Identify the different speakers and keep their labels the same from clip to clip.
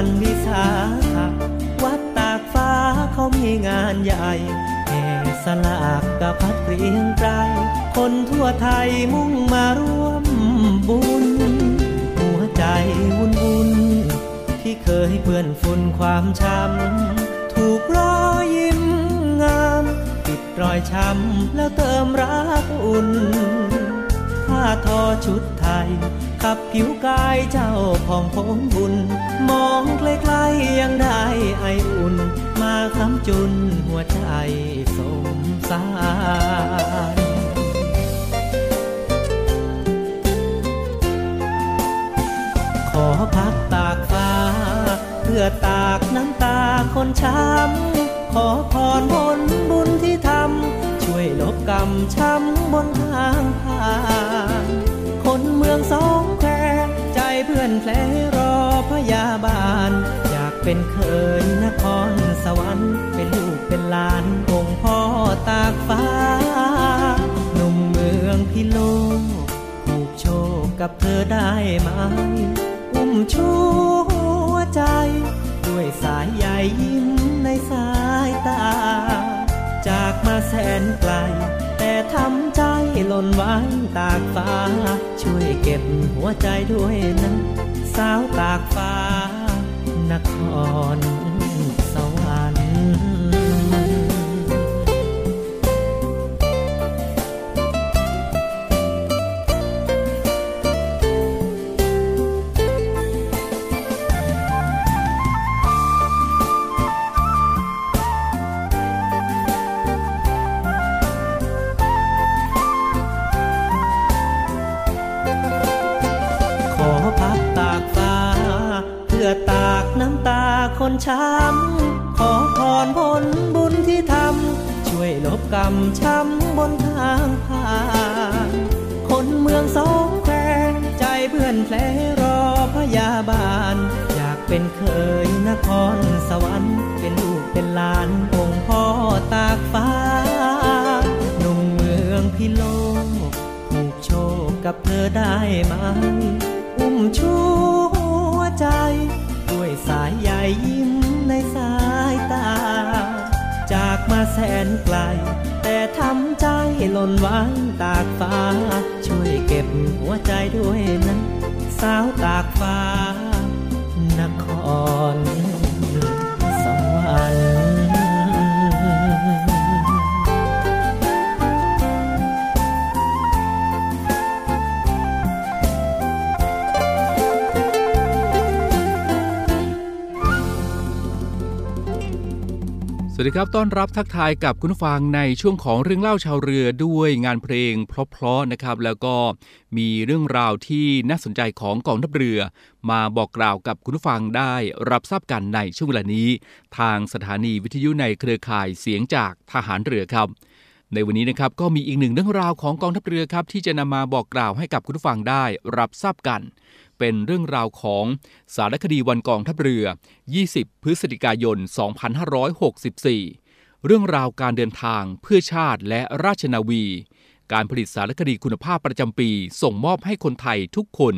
Speaker 1: วันวิสาขะวัดตากฟ้าเขามีงานใหญ่แห่สลากกระพัดเรียงไกลคนทั่วไทยมุ่งมาร่วมบุญ หัวใจวุ่นวุ่นที่เคยเปื้อนฝุ่นความช้ำถูกรอยยิ้มงามปิดรอยช้ำแล้วเติมรักอุ่นผ้าทอชุดไทย กับผิวกายเจ้าผ่องผมบุญ มองไกลๆยังได้ไออุ่น มาคำจุนหัวใจสมสารขอพักตากฟ้า เพื่อตากน้ำตาคนช้ำ ขอพรผนบุญที่ทำ ช่วยลบกรรมช้ำบนทางผ่าน สองแควใจเพื่อนแผลรอพยาบาล อยากเป็นเคยนครสวรรค์เป็นลูกเป็นหลานองค์พ่อตากฟ้าหนุ่มเมืองพิโลผูกโชคกับเธอได้ไหมอุ้มชูหัวใจ ด้วยสายใยยิ้มในสายตา จากมาแสนไก นไว้ตากฟ้า ช่วยเก็บหัวใจด้วยนะ สาวตากฟ้านคร ช้ำ ขอพรผลบุญที่ทำ ช่วยลบกรรมช้ำบนทางผ่าน คนเมืองสองแควใจเพื่อนแผลรอพยาบาล อยากเป็นเคยนครสวรรค์ เป็นลูกเป็นหลานองค์พ่อตากฟ้าหนุ่มเมืองพิโลกผูกโชคกับเธอได้ไหม อุ้มชูหัวใจด้วยสายใย แสนไกล แต่ทำใจหล่นวางตากฟ้า ช่วยเก็บหัวใจด้วยนะ สาวตากฟ้า สวั
Speaker 2: สดีครับ ต้อนรับทักทายกับคุณฟังในช่วงของเรื่องเล่าชาวเรือด้วยงานเพลงเพราะๆนะครับ แล้วก็มีเรื่องราวที่น่าสนใจของกองทัพเรือ มาบอกกล่าวกับคุณฟังได้รับทราบกันในช่วงเวลานี้ ทางสถานีวิทยุในเครือข่ายเสียงจากทหารเรือครับ ในวันนี้นะครับก็มีอีกหนึ่งเรื่องราวของกองทัพเรือครับที่จะนำมาบอกกล่าวให้กับคุณฟังได้รับทราบกัน เป็นเรื่องราวของสารคดีวันกองทัพเรือ 20 พฤศจิกายน 2564 เรื่องราวการเดินทางเพื่อชาติและราชนาวี การผลิตสารคดีคุณภาพประจำปี ส่งมอบให้คนไทยทุกคน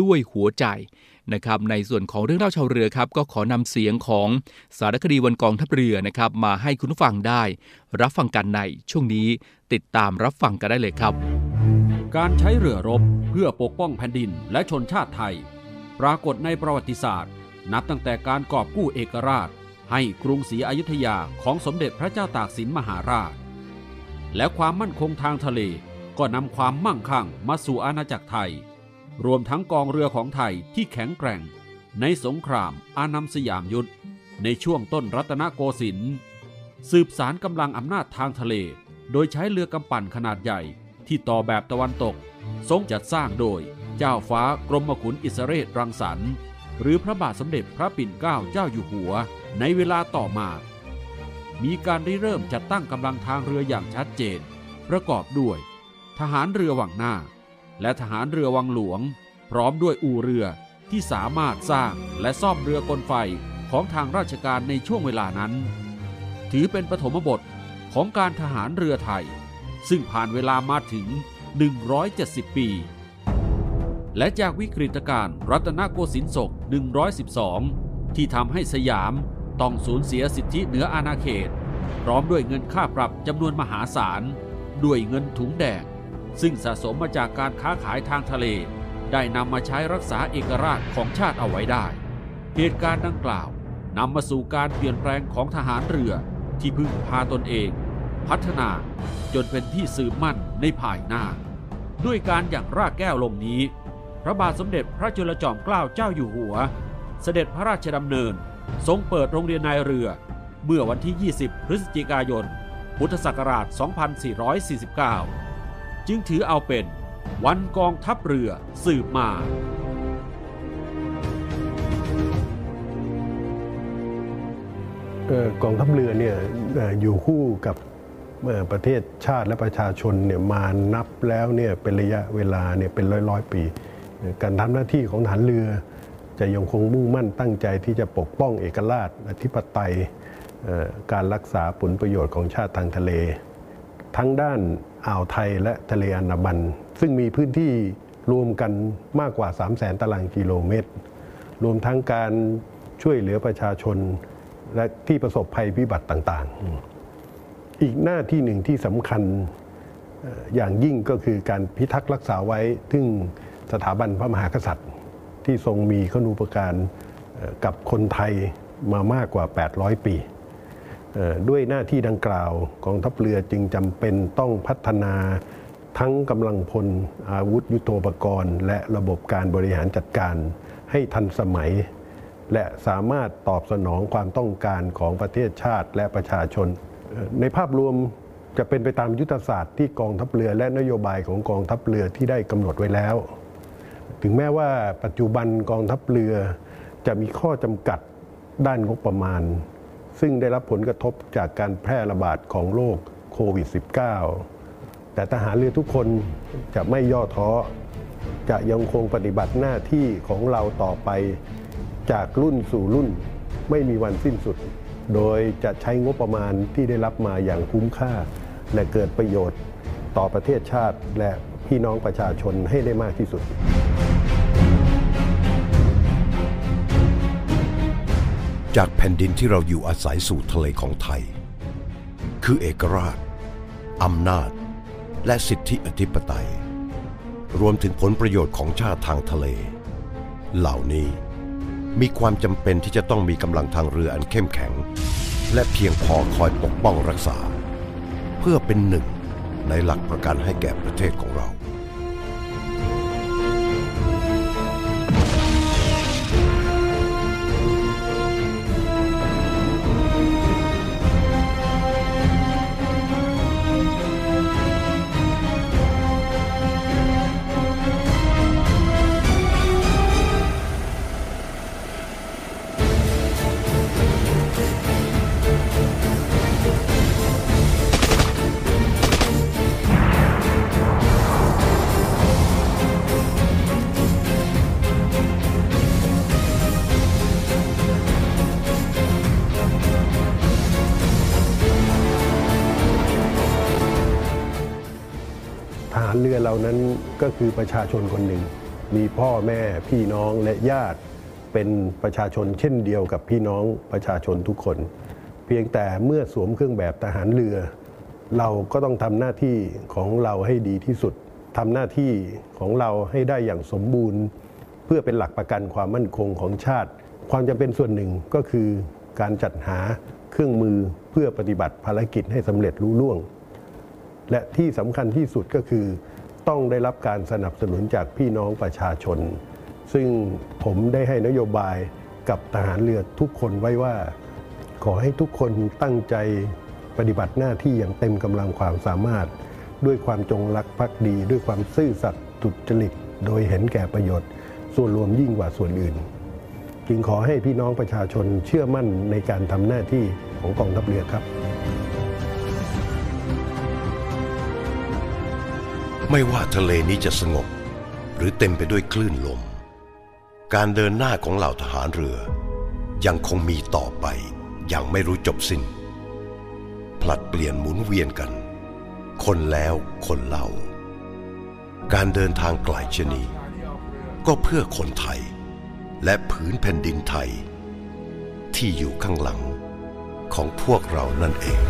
Speaker 2: ด้วยหัวใจนะครับในส่วนของเรื่องเล่าชาวเรือครับก็ขอนำเสียงของสารคดีวันกองทัพเรือนะครับมาให้คุณผู้ฟังได้ รับฟังกันในช่วงนี้ติดตามรับฟังกันได้เลยครับ
Speaker 3: การใช้เรือรบเพื่อปกป้องแผ่นดินและชนชาติไทย ปรากฏในประวัติศาสตร์ นับตั้งแต่การกอบกู้เอกราช ให้กรุงศรีอยุธยาของสมเด็จพระเจ้าตากสินมหาราช และความมั่นคงทางทะเลก็นำความมั่งคั่งมาสู่อาณาจักรไทย รวมทั้งกองเรือของไทยที่แข็งแกร่ง ในสงครามอานำสยามยุทธในช่วงต้นรัตนโกสินทร์สืบสารกำลังอำนาจทางทะเล โดยใช้เรือกำปั่นขนาดใหญ่ ที่ต่อแบบตะวันตก ทรงจัดสร้างโดย เจ้าฟ้ากรมขุนอิสเรศรังสรรค์ หรือพระบาทสมเด็จพระปิ่นเกล้าเจ้าอยู่หัว ในเวลาต่อมา มีการริเริ่มจัดตั้งกำลังทางเรืออย่างชัดเจน ประกอบด้วย ทหารเรือวังหน้า และทหารเรือวังหลวง พร้อมด้วยอู่เรือที่สามารถสร้างและซ่อมเรือกลไฟของทางราชการในช่วงเวลานั้น ถือเป็นปฐมบทของการทหารเรือไทย ซึ่งผ่านเวลามาถึง 170 ปี และจากวิกฤตการณ์รัตนโกสินทร์ศก 112 ที่ทำให้สยามต้องสูญเสียสิทธิเหนืออาณาเขต พร้อมด้วยเงินค่าปรับจำนวนมหาศาล ด้วยเงินถุงแดง ซึ่งสะสมมาจากการค้าขายทางทะเล ได้นำมาใช้รักษาเอกราชของชาติเอาไว้ได้ เหตุการณ์ดังกล่าวนำมาสู่การเปลี่ยนแปลงของทหารเรือที่พึ่งพาตนเอง พัฒนาจนเป็นที่สืบมั่นในภายหน้า ด้วยการอย่างรากแก้วลมนี้ พระบาทสมเด็จพระจุลจอมเกล้าเจ้าอยู่หัว เสด็จพระราชดำเนิน ทรงเปิดโรงเรียนนายเรือ เมื่อวันที่ 20 พฤศจิกายน พุทธศักราช 2449 จึงถือเอาเป็นวันกองทัพเรือสืบมา
Speaker 4: ออกองทัพเรือเนี่ยอออยู่คู่กับ ประเทศชาติและประชาชนเนี่ยมานับแล้วเนี่ยเป็นระยะเวลาเนี่ยเป็นร้อยร้อยปี การทำหน้าที่ของทหารเรือ จะยังคงมุ่งมั่นตั้งใจที่จะปกป้องเอกราชอธิปไตยการรักษาผลประโยชน์ของชาติทางทะเล ทั้งด้านอ่าวไทยและทะเลอันดามัน ซึ่งมีพื้นที่รวมกันมากกว่า 3 0 0แสนตารางกิโลเมตร รวมทั้งการช่วยเหลือประชาชนและที่ประสบภัยพิบัติต่าง ๆ อีกหน้าที่หนึ่งที่สำคัญอย่างยิ่งก็คือการพิทักษ์รักษาไว้ถึงสถาบันพระมหากษัตริย์ ที่ทรงมีขนูปการกับคนไทยมามากกว่า 800 ปี ด้วยหน้าที่ดังกล่าวกองทัพเรือจึงจำเป็นต้องพัฒนาทั้งกำลังพลอาวุธยุโทโธปกรณ์ และระบบการบริหารจัดการให้ทันสมัย และสามารถตอบสนองความต้องการของประเทศชาติและประชาชน ในภาพรวมจะเป็นไปตามยุทธศาสตร์ที่กองทัพเรือและนโยบายของกองทัพเรือที่ได้กำหนดไว้แล้ว ถึงแม้ว่าปัจจุบันกองทัพเรือจะมีข้อจำกัดด้านงบประมาณ ซึ่งได้รับผลกระทบจากการแพร่ระบาดของโรคโควิด -19 แต่ทหารเรือทุกคนจะไม่ย่อท้อ จะยังคงปฏิบัติหน้าที่ของเราต่อไป จากรุ่นสู่รุ่นไม่มีวันสิ้นสุด โดยจะใช้งบประมาณที่ได้รับมาอย่างคุ้มค่า และเกิดประโยชน์ต่อประเทศชาติและพี่น้องประชาชนให้ได้มากที่สุด
Speaker 5: จากแผ่นดินที่เราอยู่อาศัยสู่ทะเลของไทย คือเอกราชอำนาจ และสิทธิอธิปไตย รวมถึงผลประโยชน์ของชาติทางทะเล เหล่านี้ มีความจำเป็นที่จะต้องมีกำลังทางเรืออันเข้มแข็ง และเพียงพอคอยปกป้องรักษา เพื่อเป็นหนึ่งในหลักประกันให้แก่ประเทศของเราา
Speaker 4: รเรือเหล่านั้นก็คือประชาชนคนหนึ่ง มีพ่อแม่พี่น้องและญาติ เป็นประชาชนเช่นเดียวกับพี่น้องประชาชนทุกคน เพียงแต่เมื่อสวมเครื่องแบบทหารเรือ เราก็ต้องทำหน้าที่ของเราให้ดีที่สุดทำหน้าที่ของเราให้ได้อย่างสมบูรณ์ เพื่อเป็นหลักประกันความมั่นคงของชาติ ความจำเป็นส่วนหนึ่งก็คือการจัดหาเครื่องมือเพื่อปฏิบัติภารกิจให้สำเร็จรุ่ล่วง และที่สำคัญที่สุดก็คือ ต้องได้รับการสนับสนุนจากพี่น้องประชาชน ซึ่งผมได้ให้นโยบายกับทหารเรือทุกคนไว้ว่า ขอให้ทุกคนตั้งใจปฏิบัติหน้าที่อย่างเต็มกำลังความสามารถ ด้วยความจงรักภักดี ด้วยความซื่อสัตย์สุจริตโดยเห็นแก่ประโยชน์ ส่วนรวมยิ่งกว่าส่วนอื่น จึงขอให้พี่น้องประชาชนเชื่อมั่นในการทำหน้าที่ของกองทัพเรือครับ
Speaker 5: ไม่ว่าทะเลนี้จะสงบ หรือเต็มไปด้วยคลื่นลม การเดินหน้าของเหล่าทหารเรือ ยังคงมีต่อไปอย่างไม่รู้จบสิ้น ผลัดเปลี่ยนหมุนเวียนกัน คนแล้วคนเล่า การเดินทางไกลชนี ก็เพื่อคนไทย และผืนแผ่นดินไทย ที่อยู่ข้างหลังของพวกเรานั่นเอง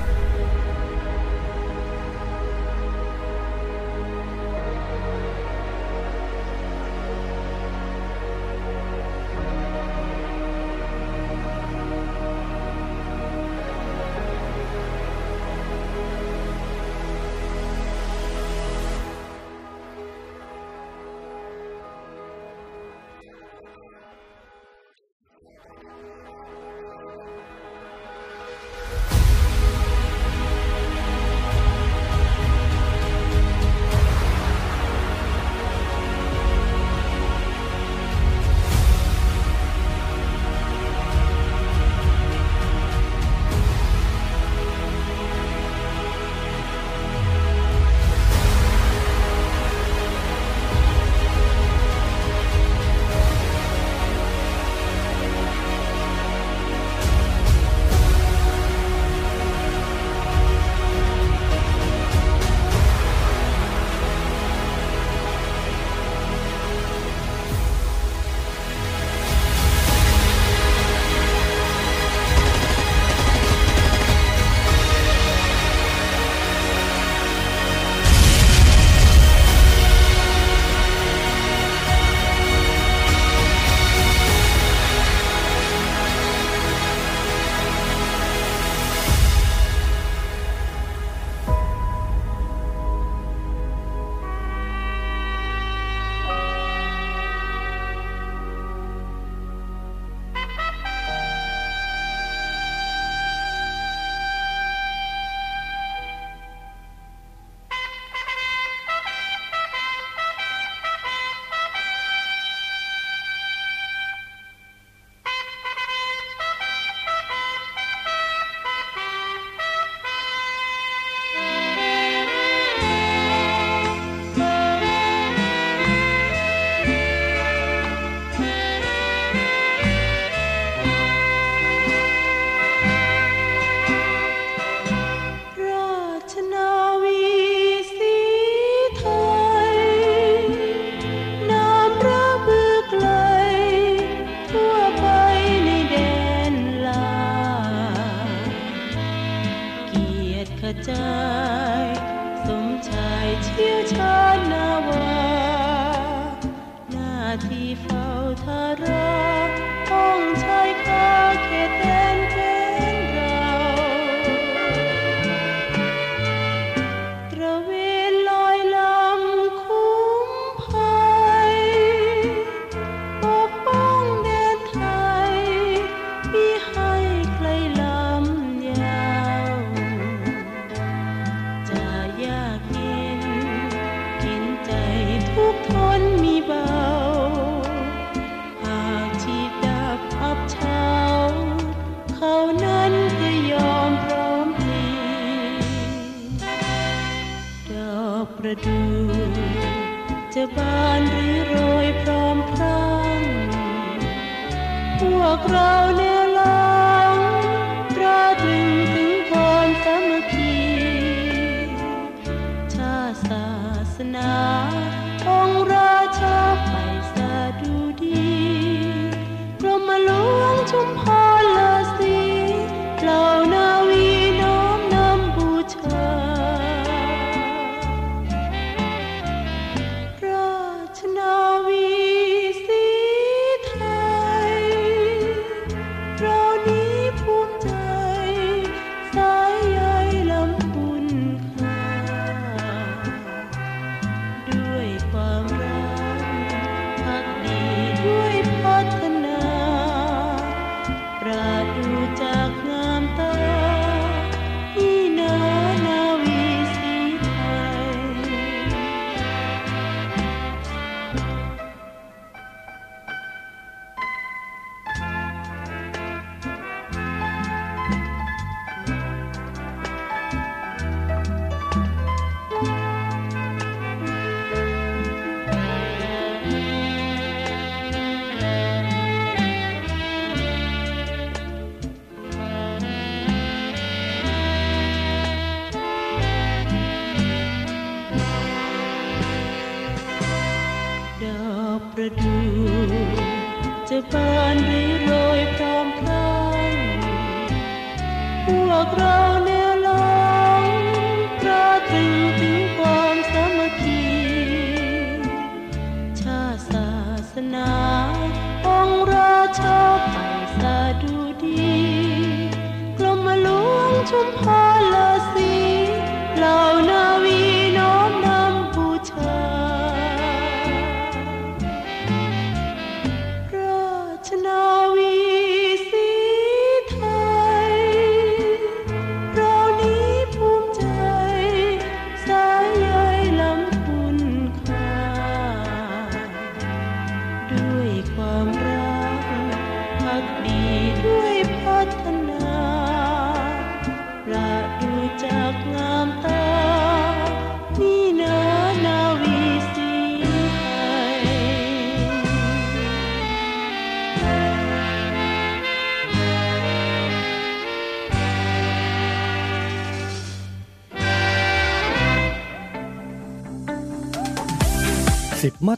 Speaker 6: ประดูจะบานหรือโรยพร้อมพรังพวกเราแนวหลังตราตรึงถึงความสามัคคีชาติศาสนา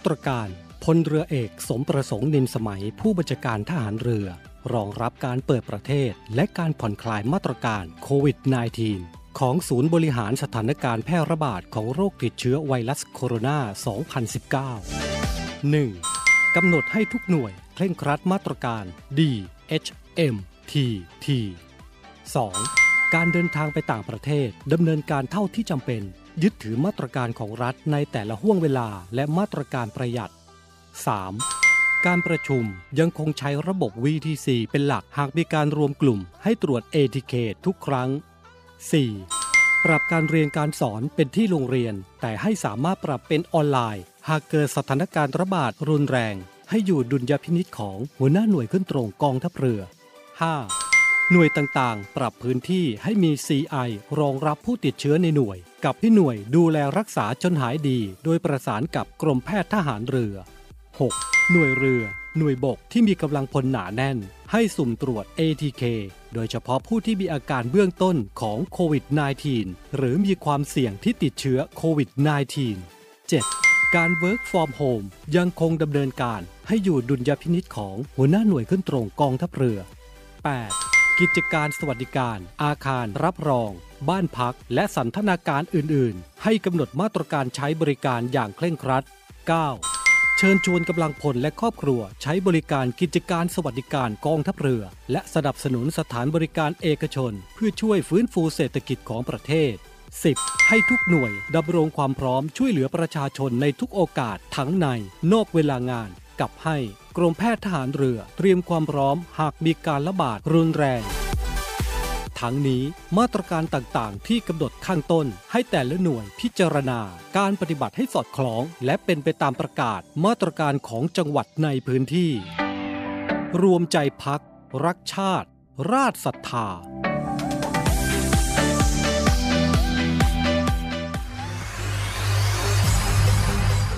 Speaker 7: ตรการพลเรือเอกสมประสงค์นินสมัยผู้บัญชาการทหารเรือ รองรับการเปิดประเทศ และการผ่อนคลายมาตรการโควิด -19 ของศูนย์บริหารสถานการณ์แพร่ระบาดของโรคติดเชื้อไวรัสโคโรนา 2019 1. กำหนดให้ทุกหน่วยเคร่งครัดมาตรการ D H M T T 2. การเดินทางไปต่างประเทศดำเนินการเท่าที่จำเป็น ยึดถือมาตรการของรัฐในแต่ละห่วงเวลาและมาตรการประหยัด 3. การประชุมยังคงใช้ระบบ VTC เป็นหลักหากมีการรวมกลุ่มให้ตรวจ ATK ทุกครั้ง 4. ปรับการเรียนการสอนเป็นที่โรงเรียน แต่ให้สามารถปรับเป็นออนไลน์ หากเกิดสถานการณ์ระบาดรุนแรง ให้อยู่ดุลยพินิษของหัวหน้าหน่วยขึ้นตรงกองทัพเรือ 5. หน่วยต่างๆ ปรับพื้นที่ให้มี CI รองรับผู้ติดเชื้อในหน่วย กับที่หน่วยดูแลรักษาจนหายดี โดยประสานกับกรมแพทย์ทหารเรือ 6. หน่วยเรือ หน่วยบกที่มีกำลังพลหนาแน่น ให้สุ่มตรวจ ATK โดยเฉพาะผู้ที่มีอาการเบื้องต้นของโควิด -19 หรือมีความเสี่ยงที่ติดเชื้อโควิด -19 7. การ Work from Home ยังคงดำเนินการให้อยู่ดุลยพินิษของหัวหน้าหน่วยขึ้นตรงกองทัพเรือ 8. กิจการสวัสดิการ อาคารรับรอง บ้านพัก และสันทนาการอื่น ๆ ให้กำหนดมาตรการใช้บริการอย่างเคร่งครัด 9. เชิญชวนกำลังพลและครอบครัว ใช้บริการกิจการสวัสดิการกองทัพเรือ และสนับสนุนสถานบริการเอกชน เพื่อช่วยฟื้นฟูเศรษฐกิจของประเทศ 10. ให้ทุกหน่วยดำรงความพร้อมช่วยเหลือประชาชนในทุกโอกาสทั้งใน นอกเวลางาน กับให้ กรมแพทย์ทหารเรือเตรียมความพร้อมหากมีการระบาดรุนแรง ทั้งนี้มาตรการต่างๆ ที่กำหนดข้างต้นให้แต่ละหน่วยพิจารณา การปฏิบัติให้สอดคล้อง และเป็นไปตามประกาศมาตรการของจังหวัดในพื้นที่ รวมใจพัก รักชาติ ราชศรัทธา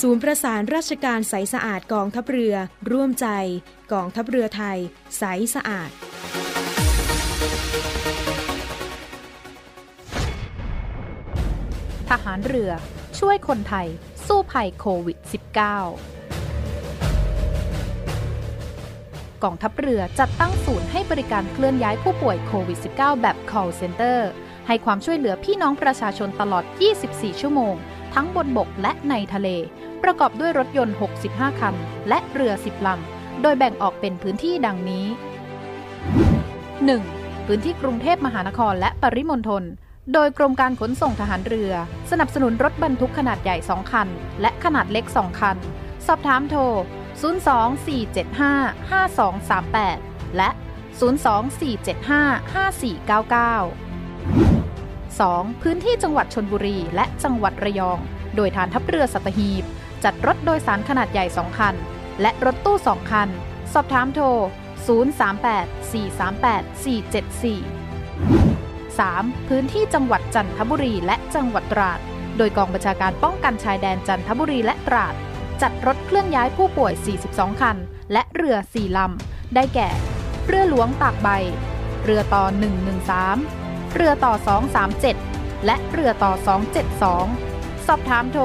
Speaker 8: ศูนย์ประสานราชการใสสะอาดกองทัพเรือ ร่วมใจกองทัพเรือไทย ใสสะอาด
Speaker 9: ทหารเรือ ช่วยคนไทย สู้ภัยโควิด -19 กองทัพเรือจัดตั้งศูนย์ให้บริการเคลื่อนย้ายผู้ป่วยโควิด -19 แบบ call center ให้ความช่วยเหลือพี่น้องประชาชนตลอด 24 ชั่วโมง ทั้งบนบกและในทะเล ประกอบด้วยรถยนต์ 65 คัน และเรือ 10 ลำ โดยแบ่งออกเป็นพื้นที่ดังนี้ 1. พื้นที่กรุงเทพมหานครและปริมณฑล โดยกรมการขนส่งทหารเรือ สนับสนุนรถบรรทุกขนาดใหญ่ 2 คัน และขนาดเล็ก 2 คัน สอบถามโทร 024755238 และ 024755499 2. พื้นที่จังหวัดชนบุรีและจังหวัดระยอง โดยฐานทัพเรือสัตหีบ จัดรถโดยสารขนาดใหญ่ 2 คัน และรถตู้ 2 คัน สอบถามโทร 038 438 474 3. พื้นที่จังหวัดจันทบุรีและจังหวัดตราด โดยกองบัญชาการป้องกันชายแดนจันทบุรีและตราด จัดรถเคลื่อนย้ายผู้ป่วย 42 คัน และเรือ 4 ลำ ได้แก่ เรือหลวงตากใบ เรือต่อ 113 เรือต่อ 237 และเรือต่อ 272 สอบถามโทร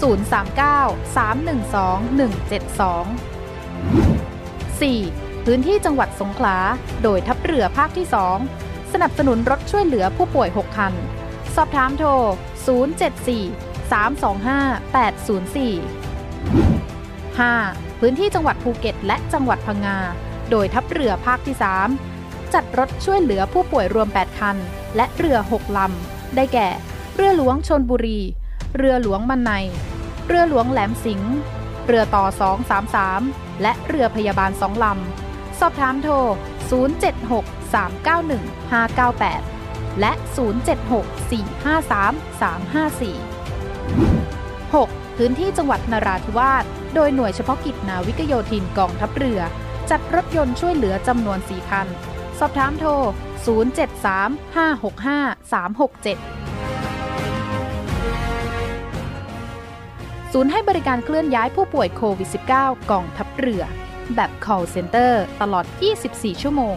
Speaker 9: 039 312 172 4. พื้นที่จังหวัดสงขลา โดยทัพเรือภาคที่ 2 สนับสนุนรถช่วยเหลือผู้ป่วย 6 คัน สอบถามโทร 074 325 804 5. พื้นที่จังหวัดภูเก็ตและจังหวัดพังงา โดยทัพเรือภาคที่ 3 จัดรถช่วยเหลือผู้ป่วยรวม 8 คัน และเรือ 6 ลำ ได้แก่ เรือหลวงชนบุรี เรือหลวงมันใน เรือหลวงแหลมสิงห์เรือต่อ 233 และเรือพยาบาล 2 ลำ สอบถามโทร 076 391 598 และ 076 453 354 6. พื้นที่จังหวัดนราธิวาส โดยหน่วยเฉพาะกิจนาวิกโยธินกองทัพเรือ จัดรถยนต์ช่วยเหลือจำนวน 4 คัน สอบถามโทร 073 565 367ศูนย์ให้บริการเคลื่อนย้ายผู้ป่วยโควิด -19 กองทัพเรือ แบบ call center ตลอด 24 ชั่วโมง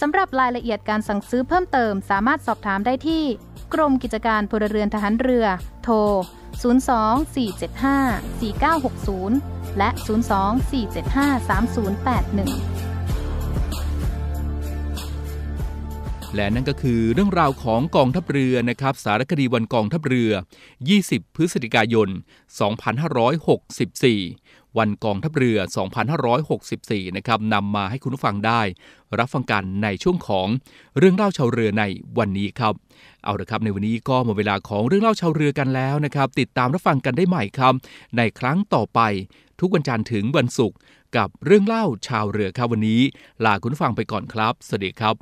Speaker 9: สำหรับรายละเอียดการสั่งซื้อเพิ่มเติมสามารถสอบถามได้ที่ กรมกิจการพลเรือนทหารเรือ โทร 02-475-4960 และ 02-475-3081
Speaker 2: และนั่นก็คือเรื่องราวของกองทัพเรือนะครับ สารคดีวันกองทัพเรือ 20 พฤศจิกายน 2564 วันกองทัพเรือ 2564 นะครับนำมาให้คุณผู้ฟังได้ รับฟังกันในช่วงของเรื่องเล่าชาวเรือในวันนี้ครับ เอาละครับในวันนี้ก็หมดเวลาของเรื่องเล่าชาวเรือกันแล้วนะครับ ติดตามรับฟังกันได้ใหม่ครับ ในครั้งต่อไปทุกวันจันทร์ถึงวันศุกร์กับเรื่องเล่าชาวเรือครับวันนี้ ลาคุณผู้ฟังไปก่อนครับ สวัสดีครับ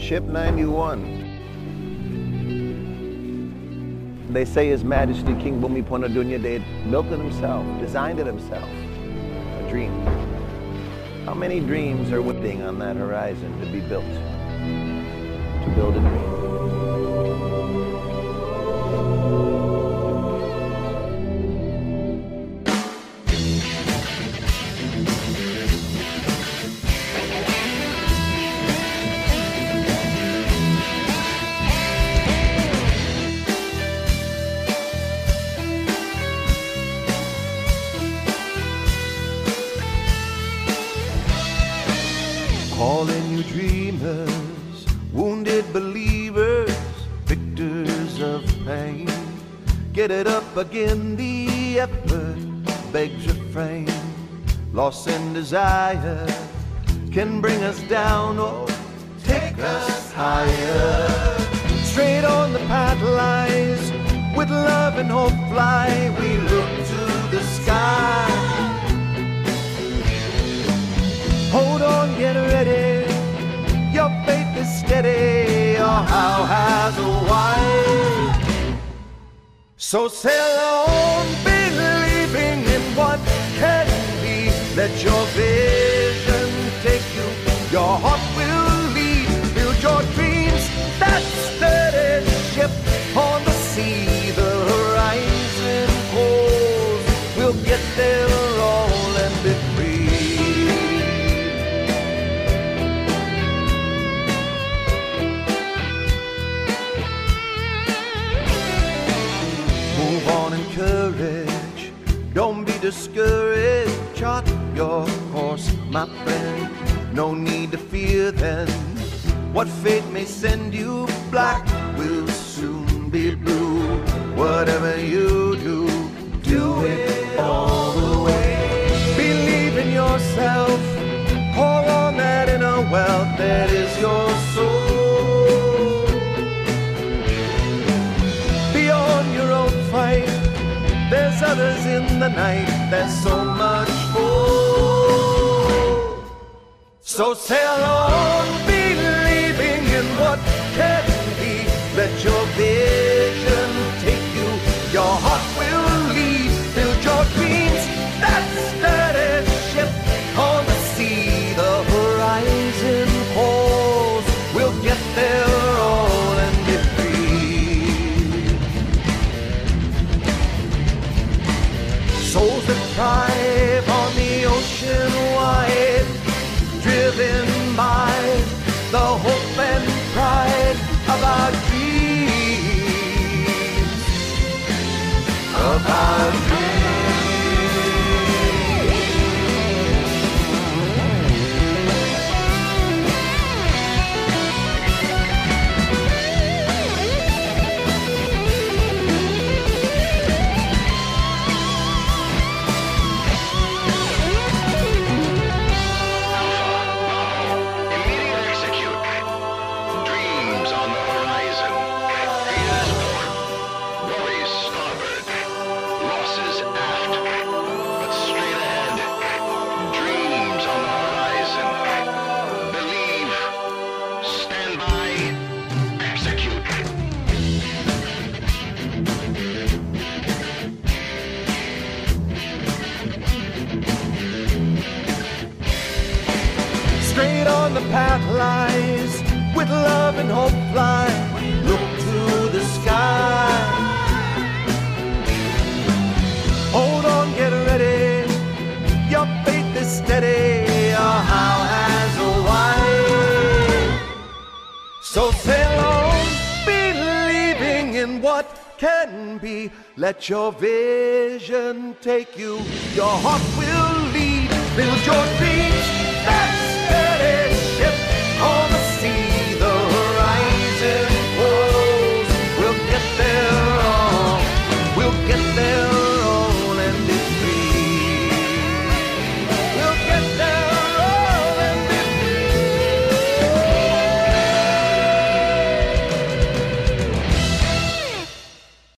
Speaker 10: Ship 91. They say His Majesty King Bhumipona Dunya Ded built it himself, designed it himself. A dream. How many dreams are waiting on that horizon to be built? To build a dream. Love and hope fly, we look to the sky. Hold on, get ready. Your faith is steady. Your how has a why. So sail on, believing in what can be. Let your vision take you. Your heart will lead. Build your dreams. That steady ship on the sea. Discouraged. Chart your course, my friend. No need to fear then. What fate may send you, black will soon be blue. Whatever you do, do it all the way. Believe in yourself. Call on that inner wealth that is your soul. Beyond your own fight, there's others in the night. There's so much more. So sail on, On the path lies, with love and hope fly. Look to the sky. Hold on, get ready. Your faith is steady. Your how has a why. So sail on, believing in what can be. Let your vision take you. Your heart will lead. Build your dreams get there.